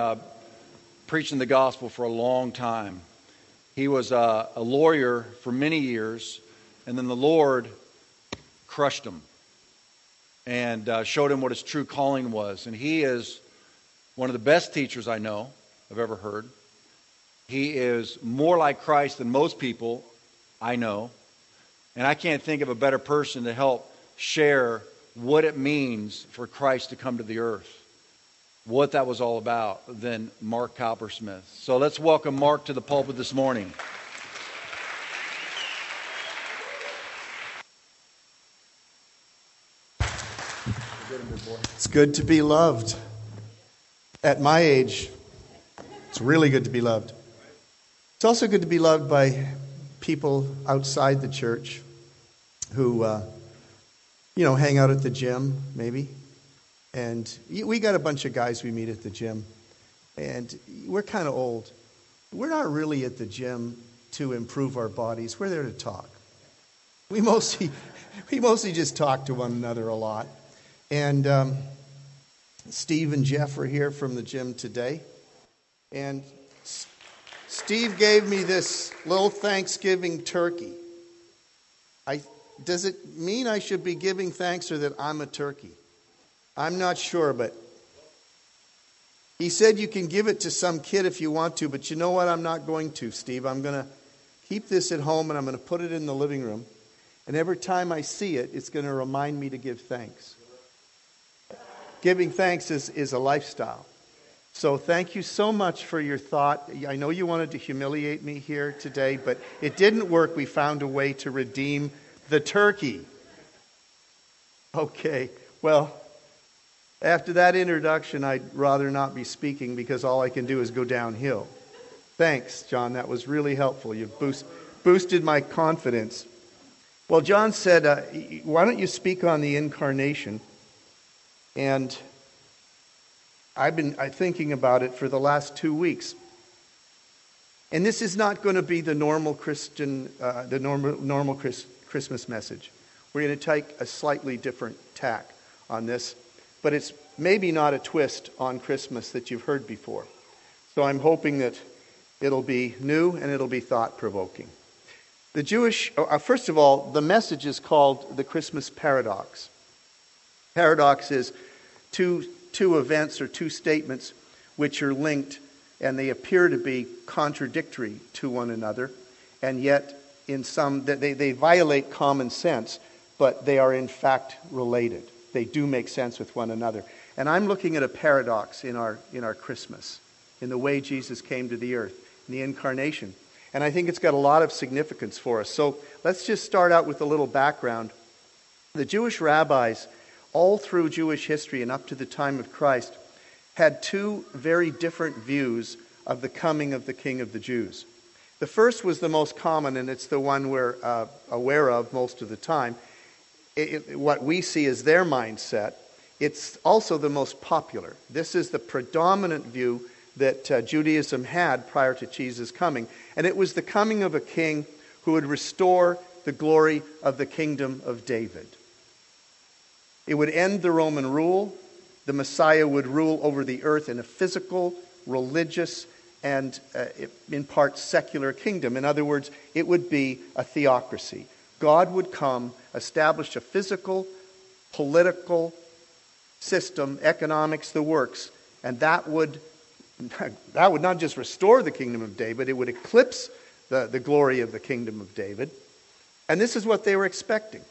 uh, preaching the gospel for a long time. He was uh, a lawyer for many years, and then the Lord crushed him and uh, showed him what his true calling was. And he is one of the best teachers I know, I've ever heard. He is more like Christ than most people I know. And I can't think of a better person to help share what it means for Christ to come to the earth, what that was all about, than Mark Coppersmith. So let's welcome Mark to the pulpit this morning. It's good to be loved. At my age, it's really good to be loved. It's also good to be loved by people outside the church who, uh, you know, hang out at the gym, maybe. And we got a bunch of guys we meet at the gym, and we're kind of old. We're not really at the gym to improve our bodies, we're there to talk. We mostly, we mostly just talk to one another a lot. And um, Steve and Jeff are here from the gym today. And Steve gave me this little Thanksgiving turkey. I, does it mean I should be giving thanks or that I'm a turkey? I'm not sure, but he said you can give it to some kid if you want to, but you know what? I'm not going to, Steve. I'm going to keep this at home and I'm going to put it in the living room. And every time I see it, it's going to remind me to give thanks. Giving thanks is, is a lifestyle. So thank you so much for your thought. I know you wanted to humiliate me here today, but it didn't work. We found a way to redeem the turkey. Okay, well, after that introduction, I'd rather not be speaking because all I can do is go downhill. Thanks, John. That was really helpful. You've boost, boosted my confidence. Well, John said, uh, Why don't you speak on the incarnation? And I've been thinking about it for the last two weeks. And this is not going to be the normal Christian, uh, the normal, normal Chris, Christmas message. We're going to take a slightly different tack on this, but it's maybe not a twist on Christmas that you've heard before. So I'm hoping that it'll be new and it'll be thought provoking. The Jewish, uh, uh, first of all, the message is called the Christmas paradox. Paradox is two two events or two statements which are linked and they appear to be contradictory to one another, and yet in some they, they violate common sense, but they are in fact related. They do make sense with one another. And I'm looking at a paradox in our in our Christmas, in the way Jesus came to the earth, in the incarnation. And I think it's got a lot of significance for us. So let's just start out with a little background. The Jewish rabbis all through Jewish history and up to the time of Christ, had two very different views of the coming of the King of the Jews. The first was the most common, and it's the one we're uh, aware of most of the time. It, it, what we see as their mindset. It's also the most popular. This is the predominant view that uh, Judaism had prior to Jesus' coming, and it was the coming of a king who would restore the glory of the kingdom of David. It would end the Roman rule. The Messiah would rule over the earth in a physical, religious, and uh, in part secular kingdom. In other words, it would be a theocracy. God would come, establish a physical, political system, economics, the works, and that would, that would not just restore the kingdom of David, it would eclipse the, the glory of the kingdom of David. And this is what they were expecting.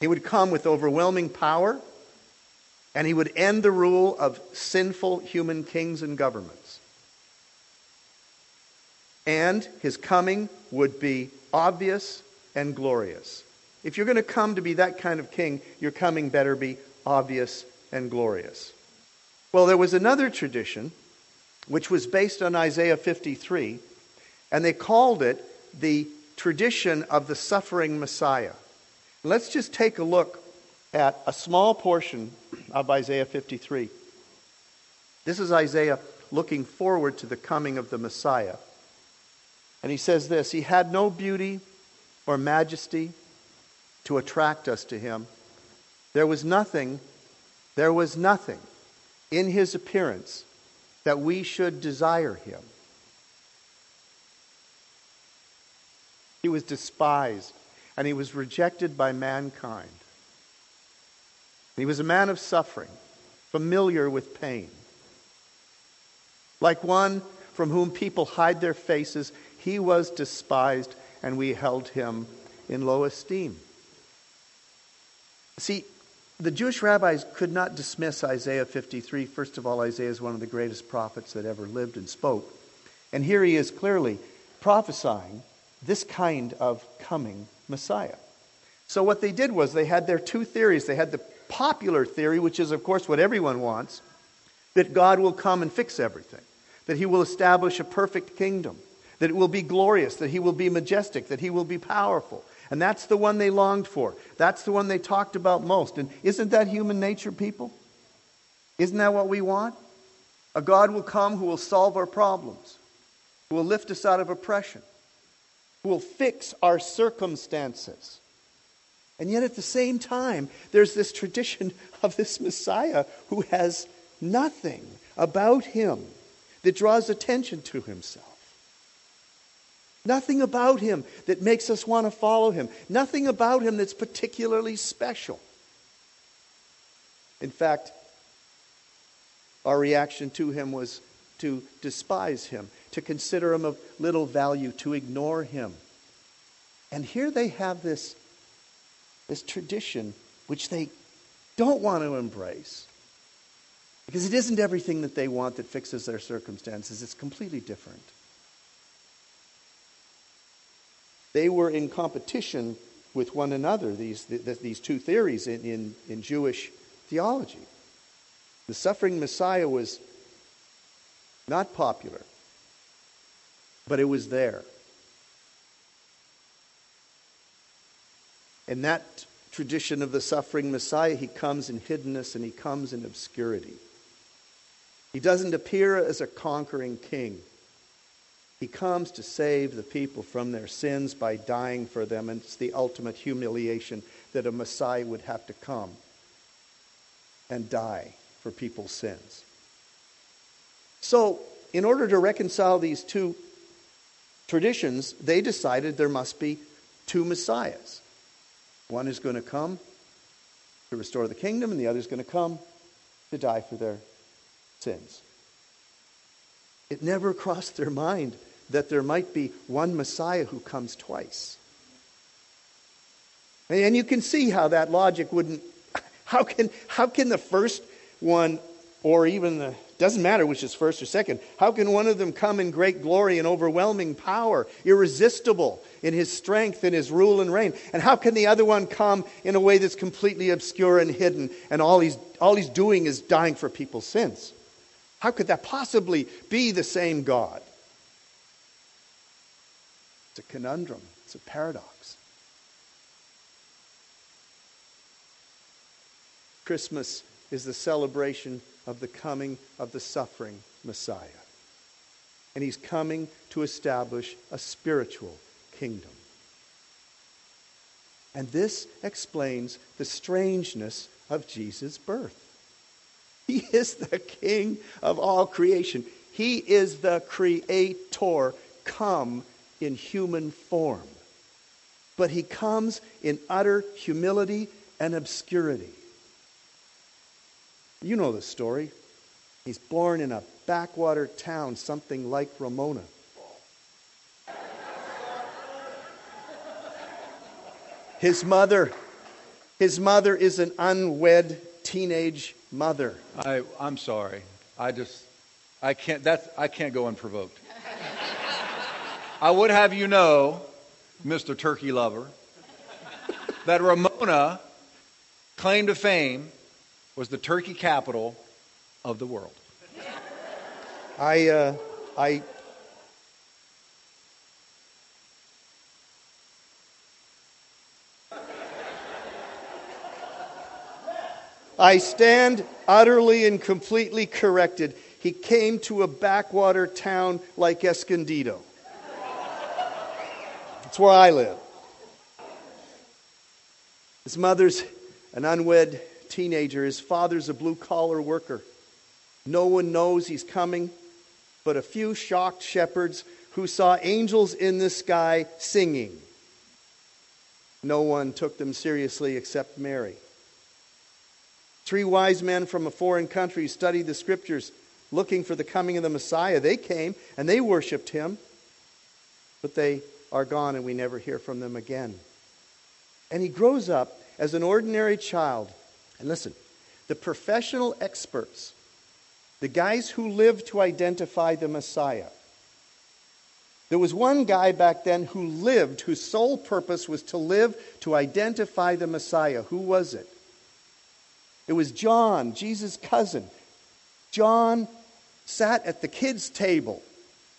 He would come with overwhelming power, and he would end the rule of sinful human kings and governments. And his coming would be obvious and glorious. If you're going to come to be that kind of king, your coming better be obvious and glorious. Well, there was another tradition which was based on Isaiah 53, and they called it the tradition of the suffering Messiah. Let's just take a look at a small portion of Isaiah 53. This is Isaiah looking forward to the coming of the Messiah. And he says this He had no beauty or majesty to attract us to him. There was nothing, there was nothing in his appearance that we should desire him. He was despised and he was rejected by mankind. He was a man of suffering, familiar with pain. Like one from whom people hide their faces, he was despised and we held him in low esteem. See, the Jewish rabbis could not dismiss Isaiah 53. First of all, Isaiah is one of the greatest prophets that ever lived and spoke. And here he is clearly prophesying this kind of coming Messiah. So, what they did was they had their two theories. They had the popular theory, which is, of course, what everyone wants that God will come and fix everything, that he will establish a perfect kingdom, that it will be glorious, that he will be majestic, that he will be powerful, and that's the one they longed for. That's the one they talked about most. And isn't that human nature, people? Isn't that what we want? A God will come who will solve our problems, who will lift us out of oppression, who will fix our circumstances. And yet at the same time, there's this tradition of this Messiah who has nothing about him that draws attention to himself. Nothing about him that makes us want to follow him. Nothing about him that's particularly special. In fact, our reaction to him was to despise him, to consider him of little value, to ignore him. And here they have this, this tradition which they don't want to embrace. Because it isn't everything that they want that fixes their circumstances, it's completely different. They were in competition with one another, these, these two theories in, in, in Jewish theology. The suffering Messiah was not popular, but it was there. In that tradition of the suffering Messiah, he comes in hiddenness and he comes in obscurity. He doesn't appear as a conquering king. He comes to save the people from their sins by dying for them, and it's the ultimate humiliation that a Messiah would have to come and die for people's sins. So, in order to reconcile these two traditions, they decided there must be two Messiahs. One is going to come to restore the kingdom, and the other is going to come to die for their sins. It never crossed their mind that there might be one Messiah who comes twice. And you can see how that logic wouldn't. How can, how can the first one, or even the, doesn't matter which is first or second, how can one of them come in great glory and overwhelming power, irresistible in his strength and his rule and reign? And how can the other one come in a way that's completely obscure and hidden, and all he's, all he's doing is dying for people's sins? How could that possibly be the same God? A conundrum, it's a paradox. Christmas is the celebration of the coming of the suffering Messiah. And he's coming to establish a spiritual kingdom. And this explains the strangeness of Jesus' birth. He is the king of all creation. He is the creator come in human form. But he comes in utter humility and obscurity. You know the story. He's born in a backwater town, something like Ramona. His mother, his mother is an unwed teenage mother. I, I'm sorry. I just, I can't, that's, I can't go unprovoked. I would have you know, Mr. Turkey Lover, that Ramona, claim to fame, was the turkey capital of the world. I, uh, I, I stand utterly and completely corrected. He came to a backwater town like Escondido. That's where I live. His mother's an unwed teenager. His father's a blue collar worker. No one knows he's coming, but a few shocked shepherds who saw angels in the sky singing. No one took them seriously except Mary. Three wise men from a foreign country studied the scriptures looking for the coming of the Messiah. They came and they worshiped him, but they are gone and we never hear from them again. And he grows up as an ordinary child. And listen, the professional experts, the guys who lived to identify the Messiah, there was one guy back then who lived, whose sole purpose was to live to identify the Messiah. Who was it? It was John, Jesus' cousin. John sat at the kids' table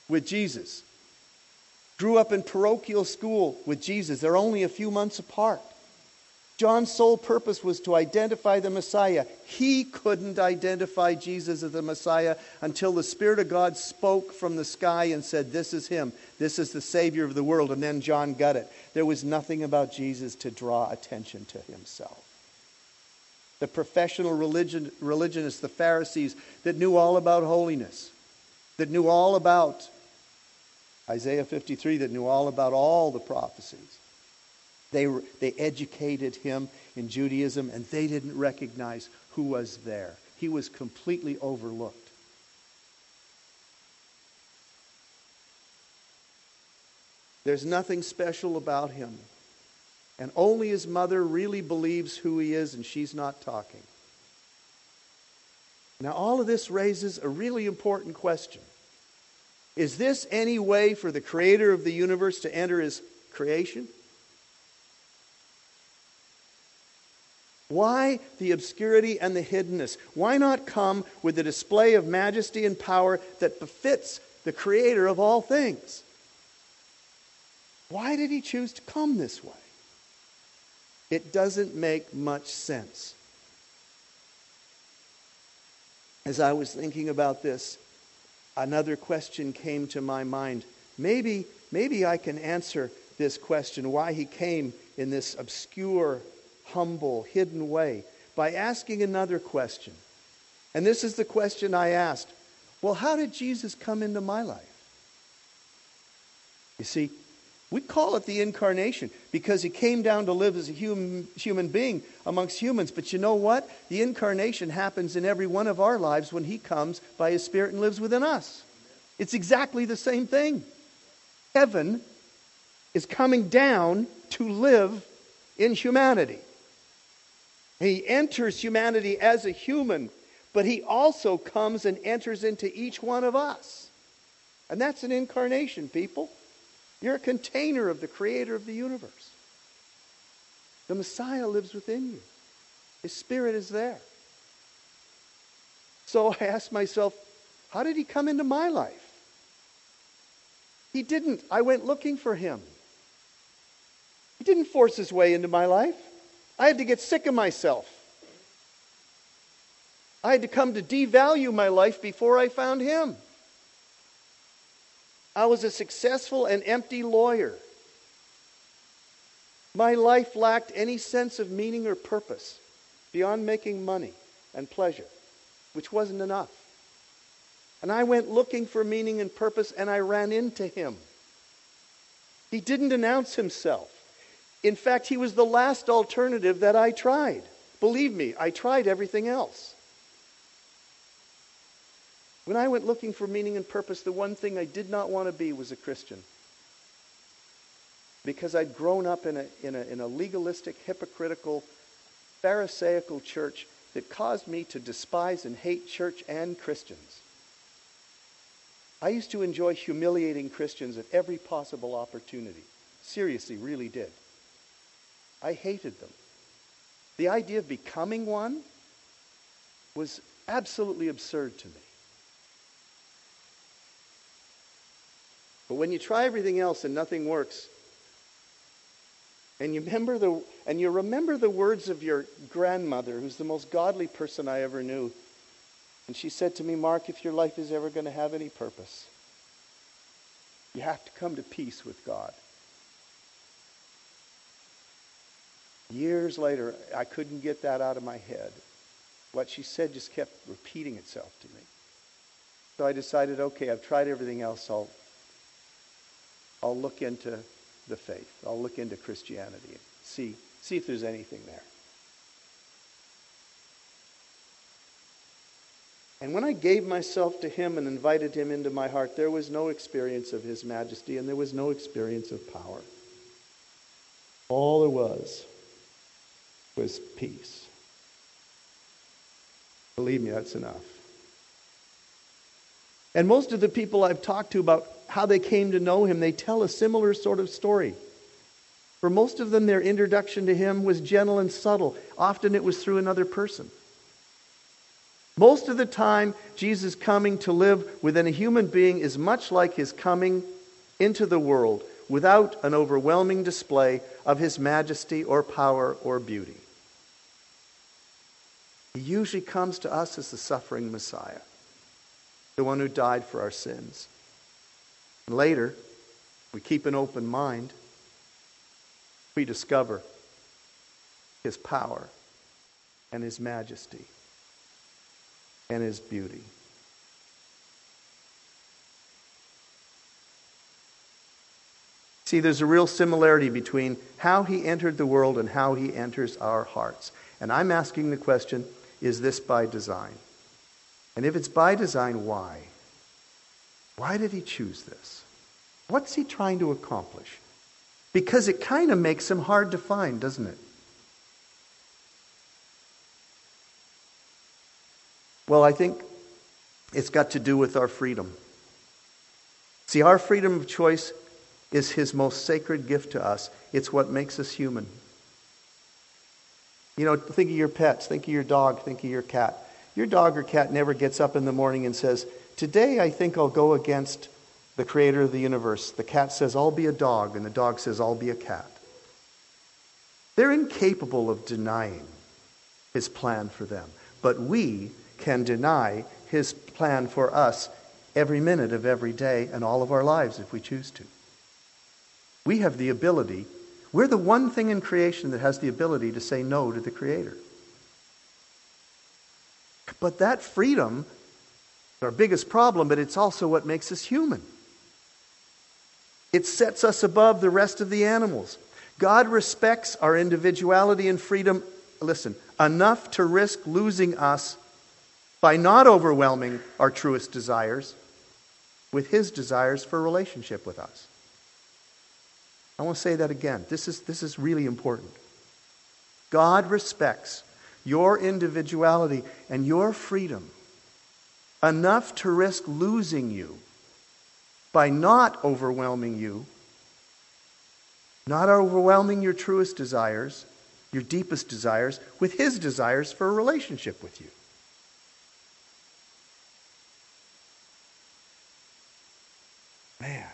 with Jesus, grew up in parochial school with Jesus. They're only a few months apart. John's sole purpose was to identify the Messiah. He couldn't identify Jesus as the Messiah until the Spirit of God spoke from the sky and said, This is him. This is the Savior of the world. And then John got it. There was nothing about Jesus to draw attention to himself. The professional religion, religionists, the Pharisees, that knew all about holiness, that knew all about Isaiah 53, that knew all about all the prophecies they, they educated him in Judaism, and they didn't recognize who was there. He was completely overlooked. There's nothing special about him. And only his mother really believes who he is, and she's not talking. Now, all of this raises a really important question Is this any way for the creator of the universe to enter his creation? Why the obscurity and the hiddenness? Why not come with the display of majesty and power that befits the creator of all things? Why did he choose to come this way? It doesn't make much sense. As I was thinking about this, another question came to my mind. Maybe, maybe I can answer this question why he came in this obscure humble, hidden way by asking another question. And this is the question I asked Well, how did Jesus come into my life? You see, we call it the incarnation because he came down to live as a human, human being amongst humans. But you know what? The incarnation happens in every one of our lives when he comes by his Spirit and lives within us. It's exactly the same thing. Heaven is coming down to live in humanity. He enters humanity as a human, but he also comes and enters into each one of us. And that's an incarnation, people. You're a container of the creator of the universe. The Messiah lives within you, His Spirit is there. So I asked myself, how did He come into my life? He didn't. I went looking for Him. He didn't force His way into my life. I had to get sick of myself. I had to come to devalue my life before I found him. I was a successful and empty lawyer. My life lacked any sense of meaning or purpose beyond making money and pleasure, which wasn't enough. And I went looking for meaning and purpose, and I ran into him. He didn't announce himself. In fact, he was the last alternative that I tried. Believe me, I tried everything else. When I went looking for meaning and purpose, the one thing I did not want to be was a Christian. Because I'd grown up in a, in a, in a legalistic, hypocritical, Pharisaical church that caused me to despise and hate church and Christians. I used to enjoy humiliating Christians at every possible opportunity. Seriously, really did. I hated them. The idea of becoming one was absolutely absurd to me. But when you try everything else and nothing works, and you remember the and you remember the words of your grandmother, who's the most godly person I ever knew, and she said to me, Mark, if your life is ever going to have any purpose, you have to come to peace with God. Years later, I couldn't get that out of my head. what she said just kept repeating itself to me. So I decided, okay, I've tried everything else. I'll, I'll look into the faith. I'll look into Christianity see, see if there's anything there. And when I gave myself to him and invited him into my heart, there was no experience of his majesty and there was no experience of power. All there was was peace. Believe me, that's enough. And most of the people I've talked to about how they came to know him, they tell a similar sort of story. For most of them, their introduction to him was gentle and subtle. Often it was through another person. Most of the time, Jesus coming to live within a human being is much like his coming into the world without an overwhelming display of his majesty or power or beauty. He usually comes to us as the suffering Messiah, the one who died for our sins. And later, we keep an open mind, we discover his power and his majesty and his beauty. See, there's a real similarity between how he entered the world and how he enters our hearts. And I'm asking the question is this by design? And if it's by design, why? Why did he choose this? What's he trying to accomplish? Because it kind of makes him hard to find, doesn't it? Well, I think it's got to do with our freedom. See, our freedom of choice is his most sacred gift to us. It's what makes us human. You know, think of your pets, think of your dog, think of your cat. Your dog or cat never gets up in the morning and says, Today I think I'll go against the creator of the universe. The cat says, I'll be a dog, and the dog says, I'll be a cat. They're incapable of denying his plan for them. But we can deny his plan for us every minute of every day and all of our lives if we choose to. We have the ability, we're the one thing in creation that has the ability to say no to the Creator. But that freedom is our biggest problem, but it's also what makes us human. It sets us above the rest of the animals. God respects our individuality and freedom, listen, enough to risk losing us by not overwhelming our truest desires with his desires for relationship with us. I want to say that again. This is, this is really important. God respects your individuality and your freedom enough to risk losing you by not overwhelming you, not overwhelming your truest desires, your deepest desires, with His desires for a relationship with you. Man.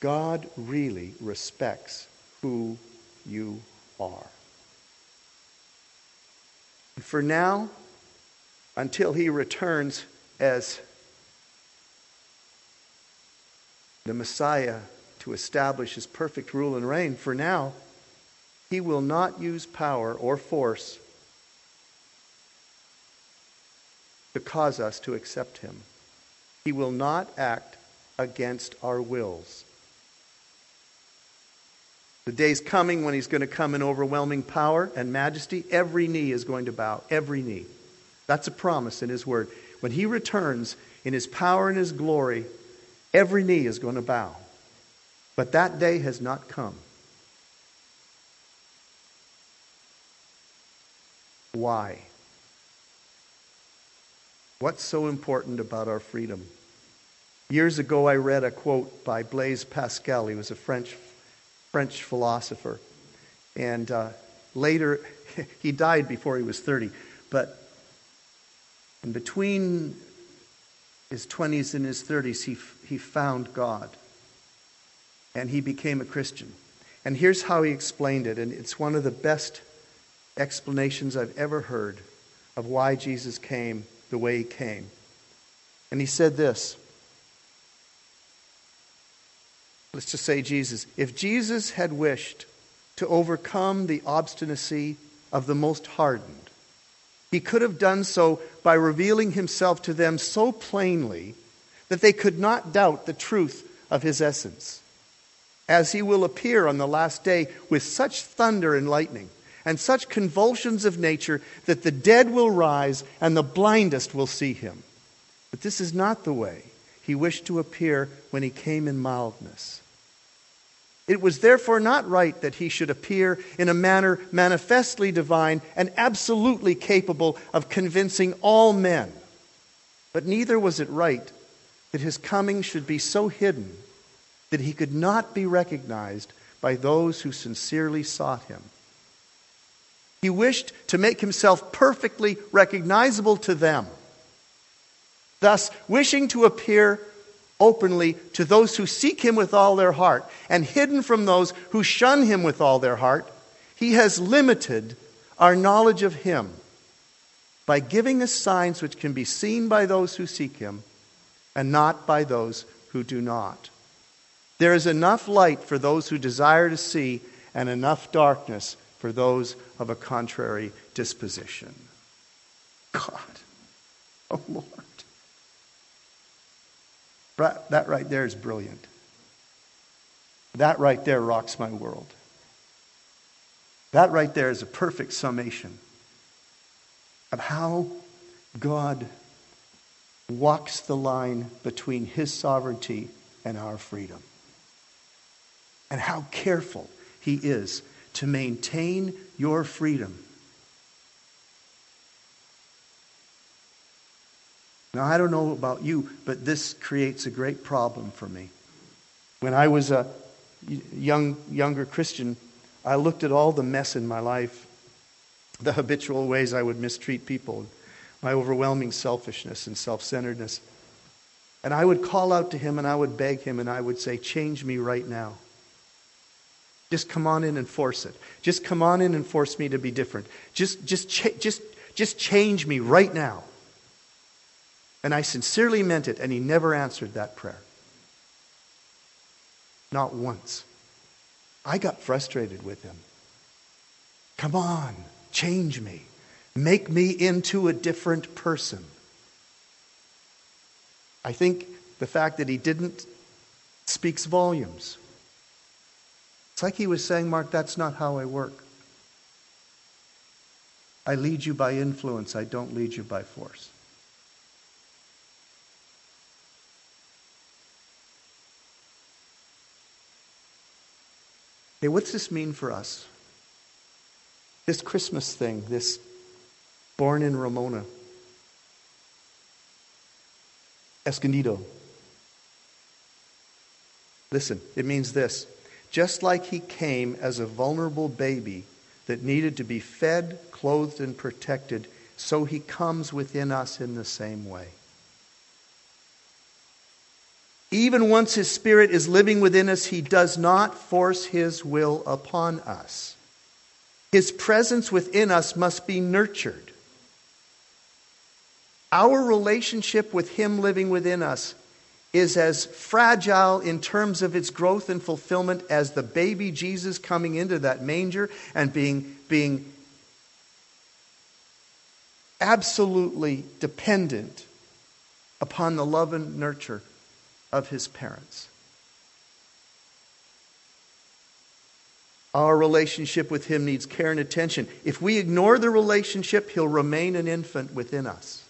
God really respects who you are. And for now, until he returns as the Messiah to establish his perfect rule and reign, for now, he will not use power or force to cause us to accept him. He will not act against our wills. The day's coming when he's going to come in overwhelming power and majesty. Every knee is going to bow. Every knee. That's a promise in his word. When he returns in his power and his glory, every knee is going to bow. But that day has not come. Why? What's so important about our freedom? Years ago, I read a quote by Blaise Pascal. He was a French French philosopher. And uh, later, he died before he was 30. But in between his 20s and his 30s, he, he found God. And he became a Christian. And here's how he explained it. And it's one of the best explanations I've ever heard of why Jesus came the way he came. And he said this let's just say Jesus, if Jesus had wished to overcome the obstinacy of the most hardened, He could have done so by revealing himself to them so plainly that they could not doubt the truth of his essence. As he will appear on the last day with such thunder and lightning and such convulsions of nature that the dead will rise and the blindest will see him. But this is not the way he wished to appear when he came in mildness. It was therefore not right that he should appear in a manner manifestly divine and absolutely capable of convincing all men. But neither was it right that his coming should be so hidden that he could not be recognized by those who sincerely sought him. He wished to make himself perfectly recognizable to them, thus, wishing to appear openly to those who seek him with all their heart and hidden from those who shun him with all their heart, he has limited our knowledge of him by giving us signs which can be seen by those who seek him and not by those who do not. There is enough light for those who desire to see and enough darkness for those of a contrary disposition. God, oh Lord. That right there is brilliant. That right there rocks my world. That right there is a perfect summation of how God walks the line between his sovereignty and our freedom. And how careful he is to maintain your freedom. Now, I don't know about you, but this creates a great problem for me. When I was a young, younger Christian, I looked at all the mess in my life, the habitual ways I would mistreat people, my overwhelming selfishness and self centeredness. And I would call out to him and I would beg him and I would say, Change me right now. Just come on in and force it. Just come on in and force me to be different. Just, just, just, just change me right now. And I sincerely meant it, and he never answered that prayer. Not once. I got frustrated with him. Come on, change me. Make me into a different person. I think the fact that he didn't speaks volumes. It's like he was saying, Mark, that's not how I work. I lead you by influence, I don't lead you by force. Okay, what's this mean for us? This Christmas thing, this born in Ramona, Escondido. Listen, it means this. Just like he came as a vulnerable baby that needed to be fed, clothed, and protected, so he comes within us in the same way. Even once His Spirit is living within us, He does not force His will upon us. His presence within us must be nurtured. Our relationship with Him living within us is as fragile in terms of its growth and fulfillment as the baby Jesus coming into that manger and being, being absolutely dependent upon the love and nurture of his parents. Our relationship with him needs care and attention. If we ignore the relationship, he'll remain an infant within us.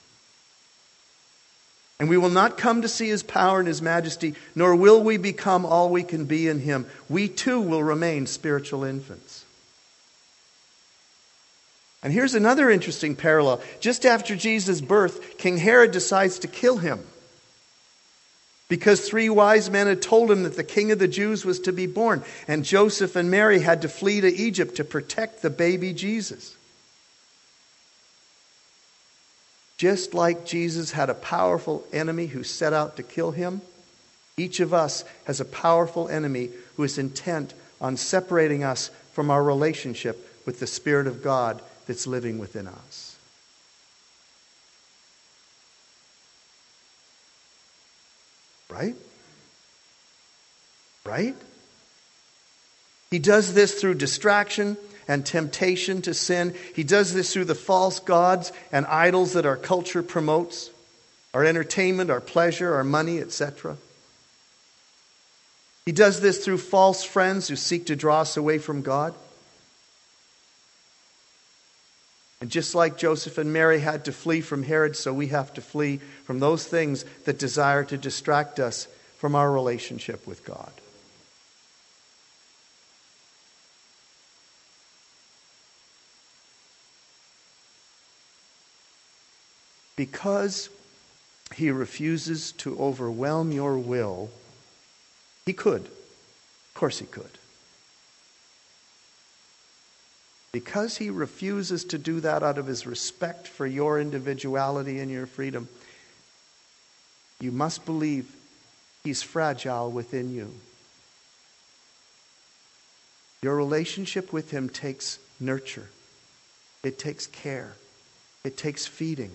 And we will not come to see his power and his majesty, nor will we become all we can be in him. We too will remain spiritual infants. And here's another interesting parallel. Just after Jesus' birth, King Herod decides to kill him because three wise men had told him that the king of the Jews was to be born, and Joseph and Mary had to flee to Egypt to protect the baby Jesus. Just like Jesus had a powerful enemy who set out to kill him, each of us has a powerful enemy who is intent on separating us from our relationship with the Spirit of God that's living within us. Right? Right? He does this through distraction and temptation to sin. He does this through the false gods and idols that our culture promotes, our entertainment, our pleasure, our money, etc. He does this through false friends who seek to draw us away from God. And just like Joseph and Mary had to flee from Herod, so we have to flee from those things that desire to distract us from our relationship with God. Because he refuses to overwhelm your will, he could. Of course, he could. Because he refuses to do that out of his respect for your individuality and your freedom, you must believe he's fragile within you. Your relationship with him takes nurture, it takes care, it takes feeding.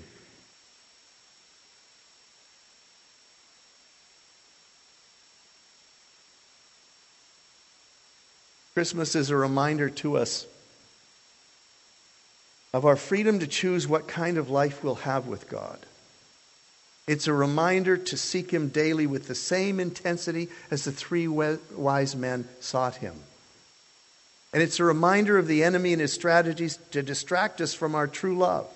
Christmas is a reminder to us of our freedom to choose what kind of life we'll have with God. It's a reminder to seek Him daily with the same intensity as the three wise men sought Him. And it's a reminder of the enemy and his strategies to distract us from our true love.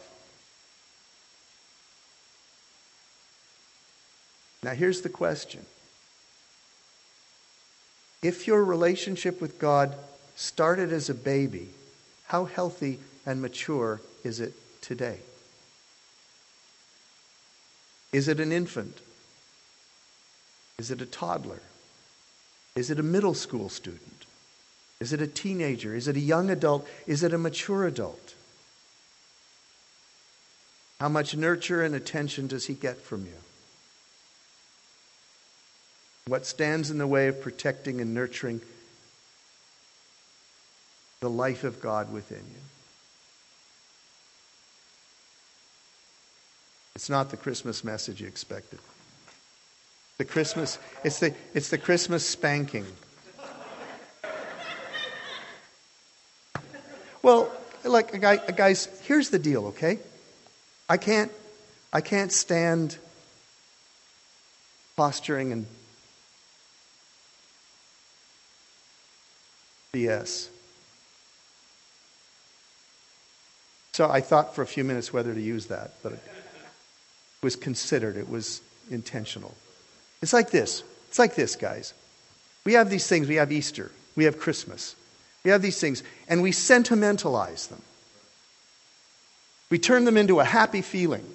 Now, here's the question If your relationship with God started as a baby, how healthy and mature is it today? Is it an infant? Is it a toddler? Is it a middle school student? Is it a teenager? Is it a young adult? Is it a mature adult? How much nurture and attention does he get from you? What stands in the way of protecting and nurturing the life of God within you? It's not the Christmas message you expected. The Christmas, it's the, it's the Christmas spanking. Well, like a guy, guys, here's the deal, okay? I can't, I can't stand posturing and BS. So I thought for a few minutes whether to use that, but was considered, it was intentional. It's like this. It's like this, guys. We have these things. We have Easter. We have Christmas. We have these things, and we sentimentalize them. We turn them into a happy feeling.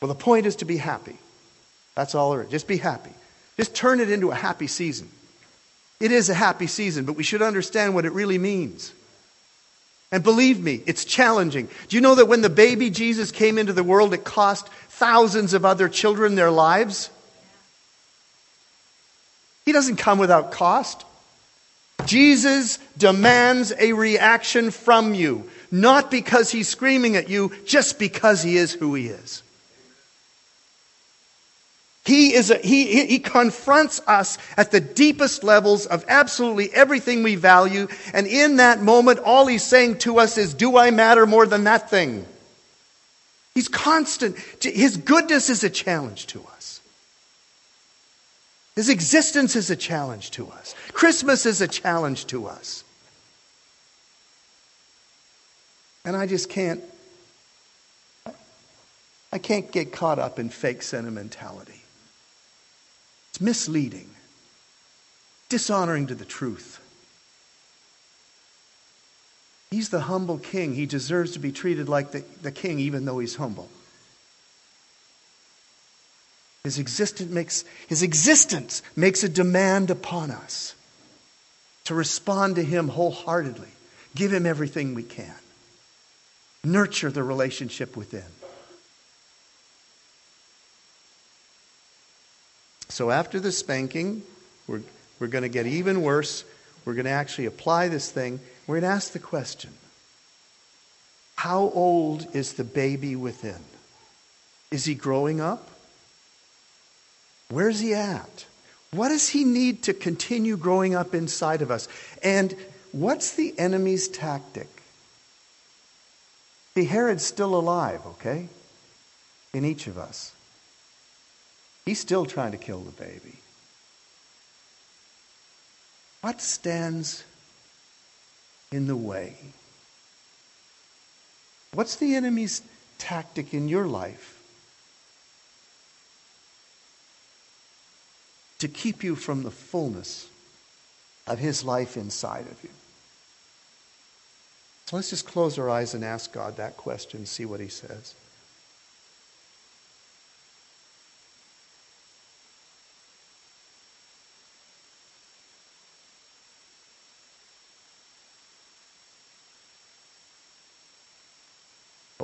Well, the point is to be happy. That's all there is. Just be happy. Just turn it into a happy season. It is a happy season, but we should understand what it really means. And believe me, it's challenging. Do you know that when the baby Jesus came into the world, it cost thousands of other children their lives? He doesn't come without cost. Jesus demands a reaction from you, not because he's screaming at you, just because he is who he is. He, is a, he, he confronts us at the deepest levels of absolutely everything we value. And in that moment, all he's saying to us is, Do I matter more than that thing? He's constant. His goodness is a challenge to us. His existence is a challenge to us. Christmas is a challenge to us. And I just can't, I can't get caught up in fake sentimentality. It's misleading, dishonoring to the truth. He's the humble king. He deserves to be treated like the, the king, even though he's humble. His existence, makes, his existence makes a demand upon us to respond to him wholeheartedly, give him everything we can, nurture the relationship within. So after the spanking, we're, we're going to get even worse. We're going to actually apply this thing. We're going to ask the question How old is the baby within? Is he growing up? Where's he at? What does he need to continue growing up inside of us? And What's the enemy's tactic? See, Herod's still alive, okay? In each of us. He's still trying to kill the baby. What stands in the way? What's the enemy's tactic in your life to keep you from the fullness of his life inside of you? So let's just close our eyes and ask God that question, see what he says.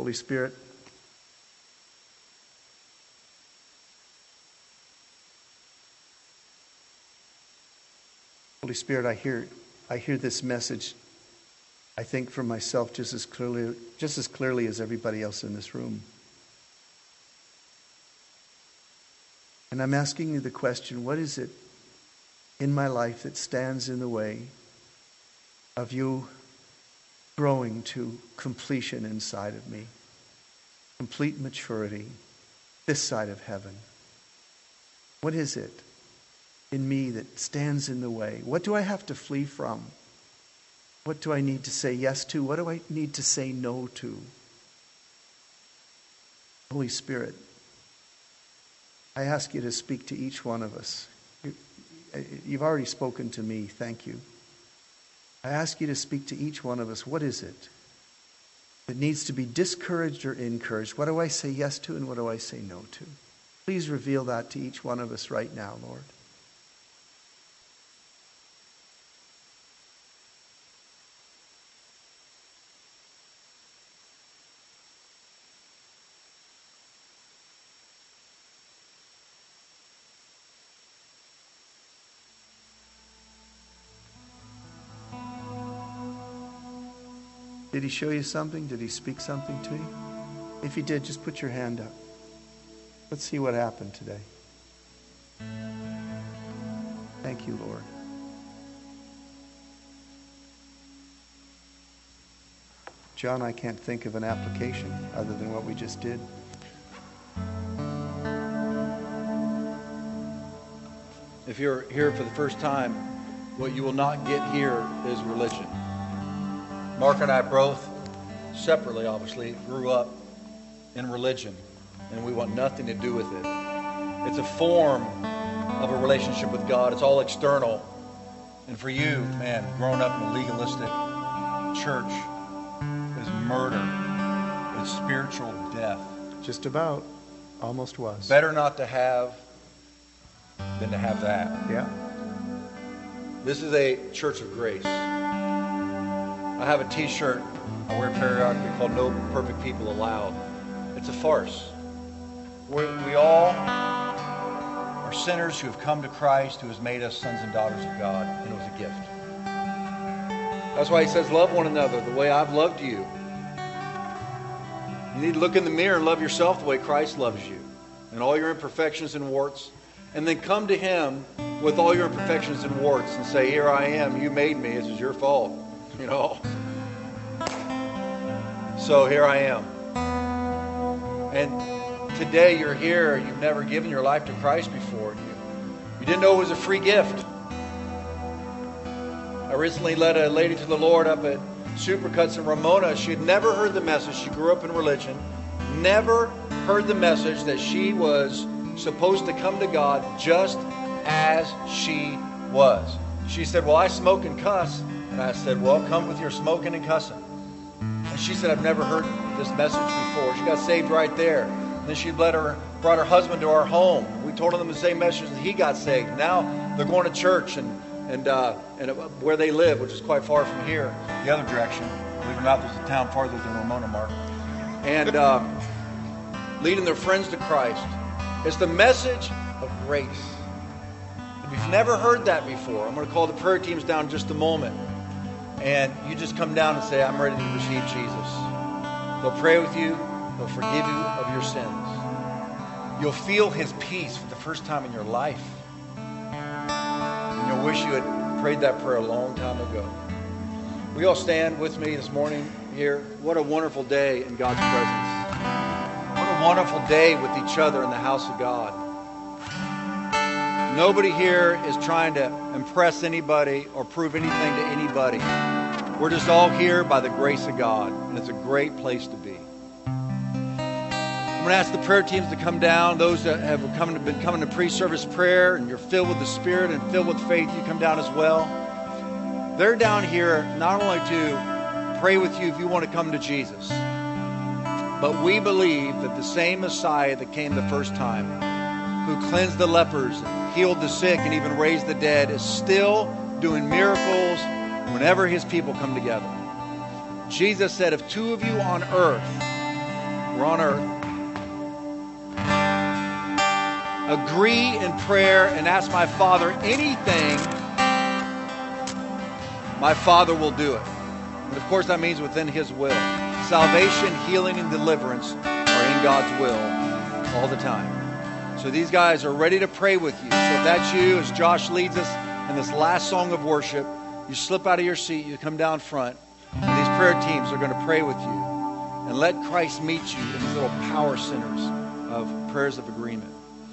Holy Spirit, Holy Spirit, I hear, I hear this message, I think for myself just as clearly, just as clearly as everybody else in this room. And I'm asking you the question what is it in my life that stands in the way of you growing to completion inside of me, complete maturity this side of heaven? What is it in me that stands in the way? What do I have to flee from? What do I need to say yes to? What do I need to say no to? Holy Spirit, I ask you to speak to each one of us. You've already spoken to me. Thank you. I ask you to speak to each one of us. What is it that needs to be discouraged or encouraged? What do I say yes to and what do I say no to? Please reveal that to each one of us right now, Lord. Did he show you something? Did he speak something to you? If he did, just put your hand up. Let's see what happened today. Thank you, Lord. John, I can't think of an application other than what we just did. If you're here for the first time, what you will not get here is religion. Mark and I both, separately obviously, grew up in religion, and we want nothing to do with it. It's a form of a relationship with God, it's all external. And for you, man, growing up in a legalistic church is murder, it's spiritual death. Just about. Almost was. Better not to have than to have that. Yeah. This is a church of grace. I have a T-shirt I wear periodically called "No Perfect People Allowed." It's a farce. we we all are sinners who have come to Christ, who has made us sons and daughters of God, and it was a gift. That's why He says, "Love one another the way I've loved you." You need to look in the mirror and love yourself the way Christ loves you, and all your imperfections and warts, and then come to Him with all your imperfections and warts and say, "Here I am. You made me. This is your fault." You know. So here I am. And today you're here, you've never given your life to Christ before. You, you didn't know it was a free gift. I recently led a lady to the Lord up at Supercuts in Ramona. She had never heard the message. She grew up in religion, never heard the message that she was supposed to come to God just as she was. She said, Well, I smoke and cuss. And I said, Well, come with your smoking and cussing. And she said, I've never heard this message before. She got saved right there. And then she led her, brought her husband to our home. We told them the same message that he got saved. Now they're going to church and, and, uh, and where they live, which is quite far from here, the other direction. Believe it or not, there's a town farther than Ramona, Mark. And um, leading their friends to Christ. It's the message of grace. If you've never heard that before, I'm going to call the prayer teams down in just a moment and you just come down and say, I'm ready to receive Jesus. They'll pray with you, they'll forgive you of your sins. You'll feel his peace for the first time in your life. And you'll wish you had prayed that prayer a long time ago. We all stand with me this morning here. What a wonderful day in God's presence. What a wonderful day with each other in the house of God. Nobody here is trying to impress anybody or prove anything to anybody. We're just all here by the grace of God, and it's a great place to be. I'm going to ask the prayer teams to come down. Those that have come to, been coming to pre-service prayer and you're filled with the Spirit and filled with faith, you come down as well. They're down here not only to pray with you if you want to come to Jesus, but we believe that the same Messiah that came the first time, who cleansed the lepers, healed the sick, and even raised the dead, is still doing miracles whenever his people come together. Jesus said, if two of you on earth, we're on earth, agree in prayer and ask my Father anything, my Father will do it. And of course, that means within His will. Salvation, healing, and deliverance are in God's will all the time. So these guys are ready to pray with you. So if that's you, as Josh leads us in this last song of worship, you slip out of your seat, you come down front, and these prayer teams are going to pray with you. And let Christ meet you in these little power centers of prayers of agreement.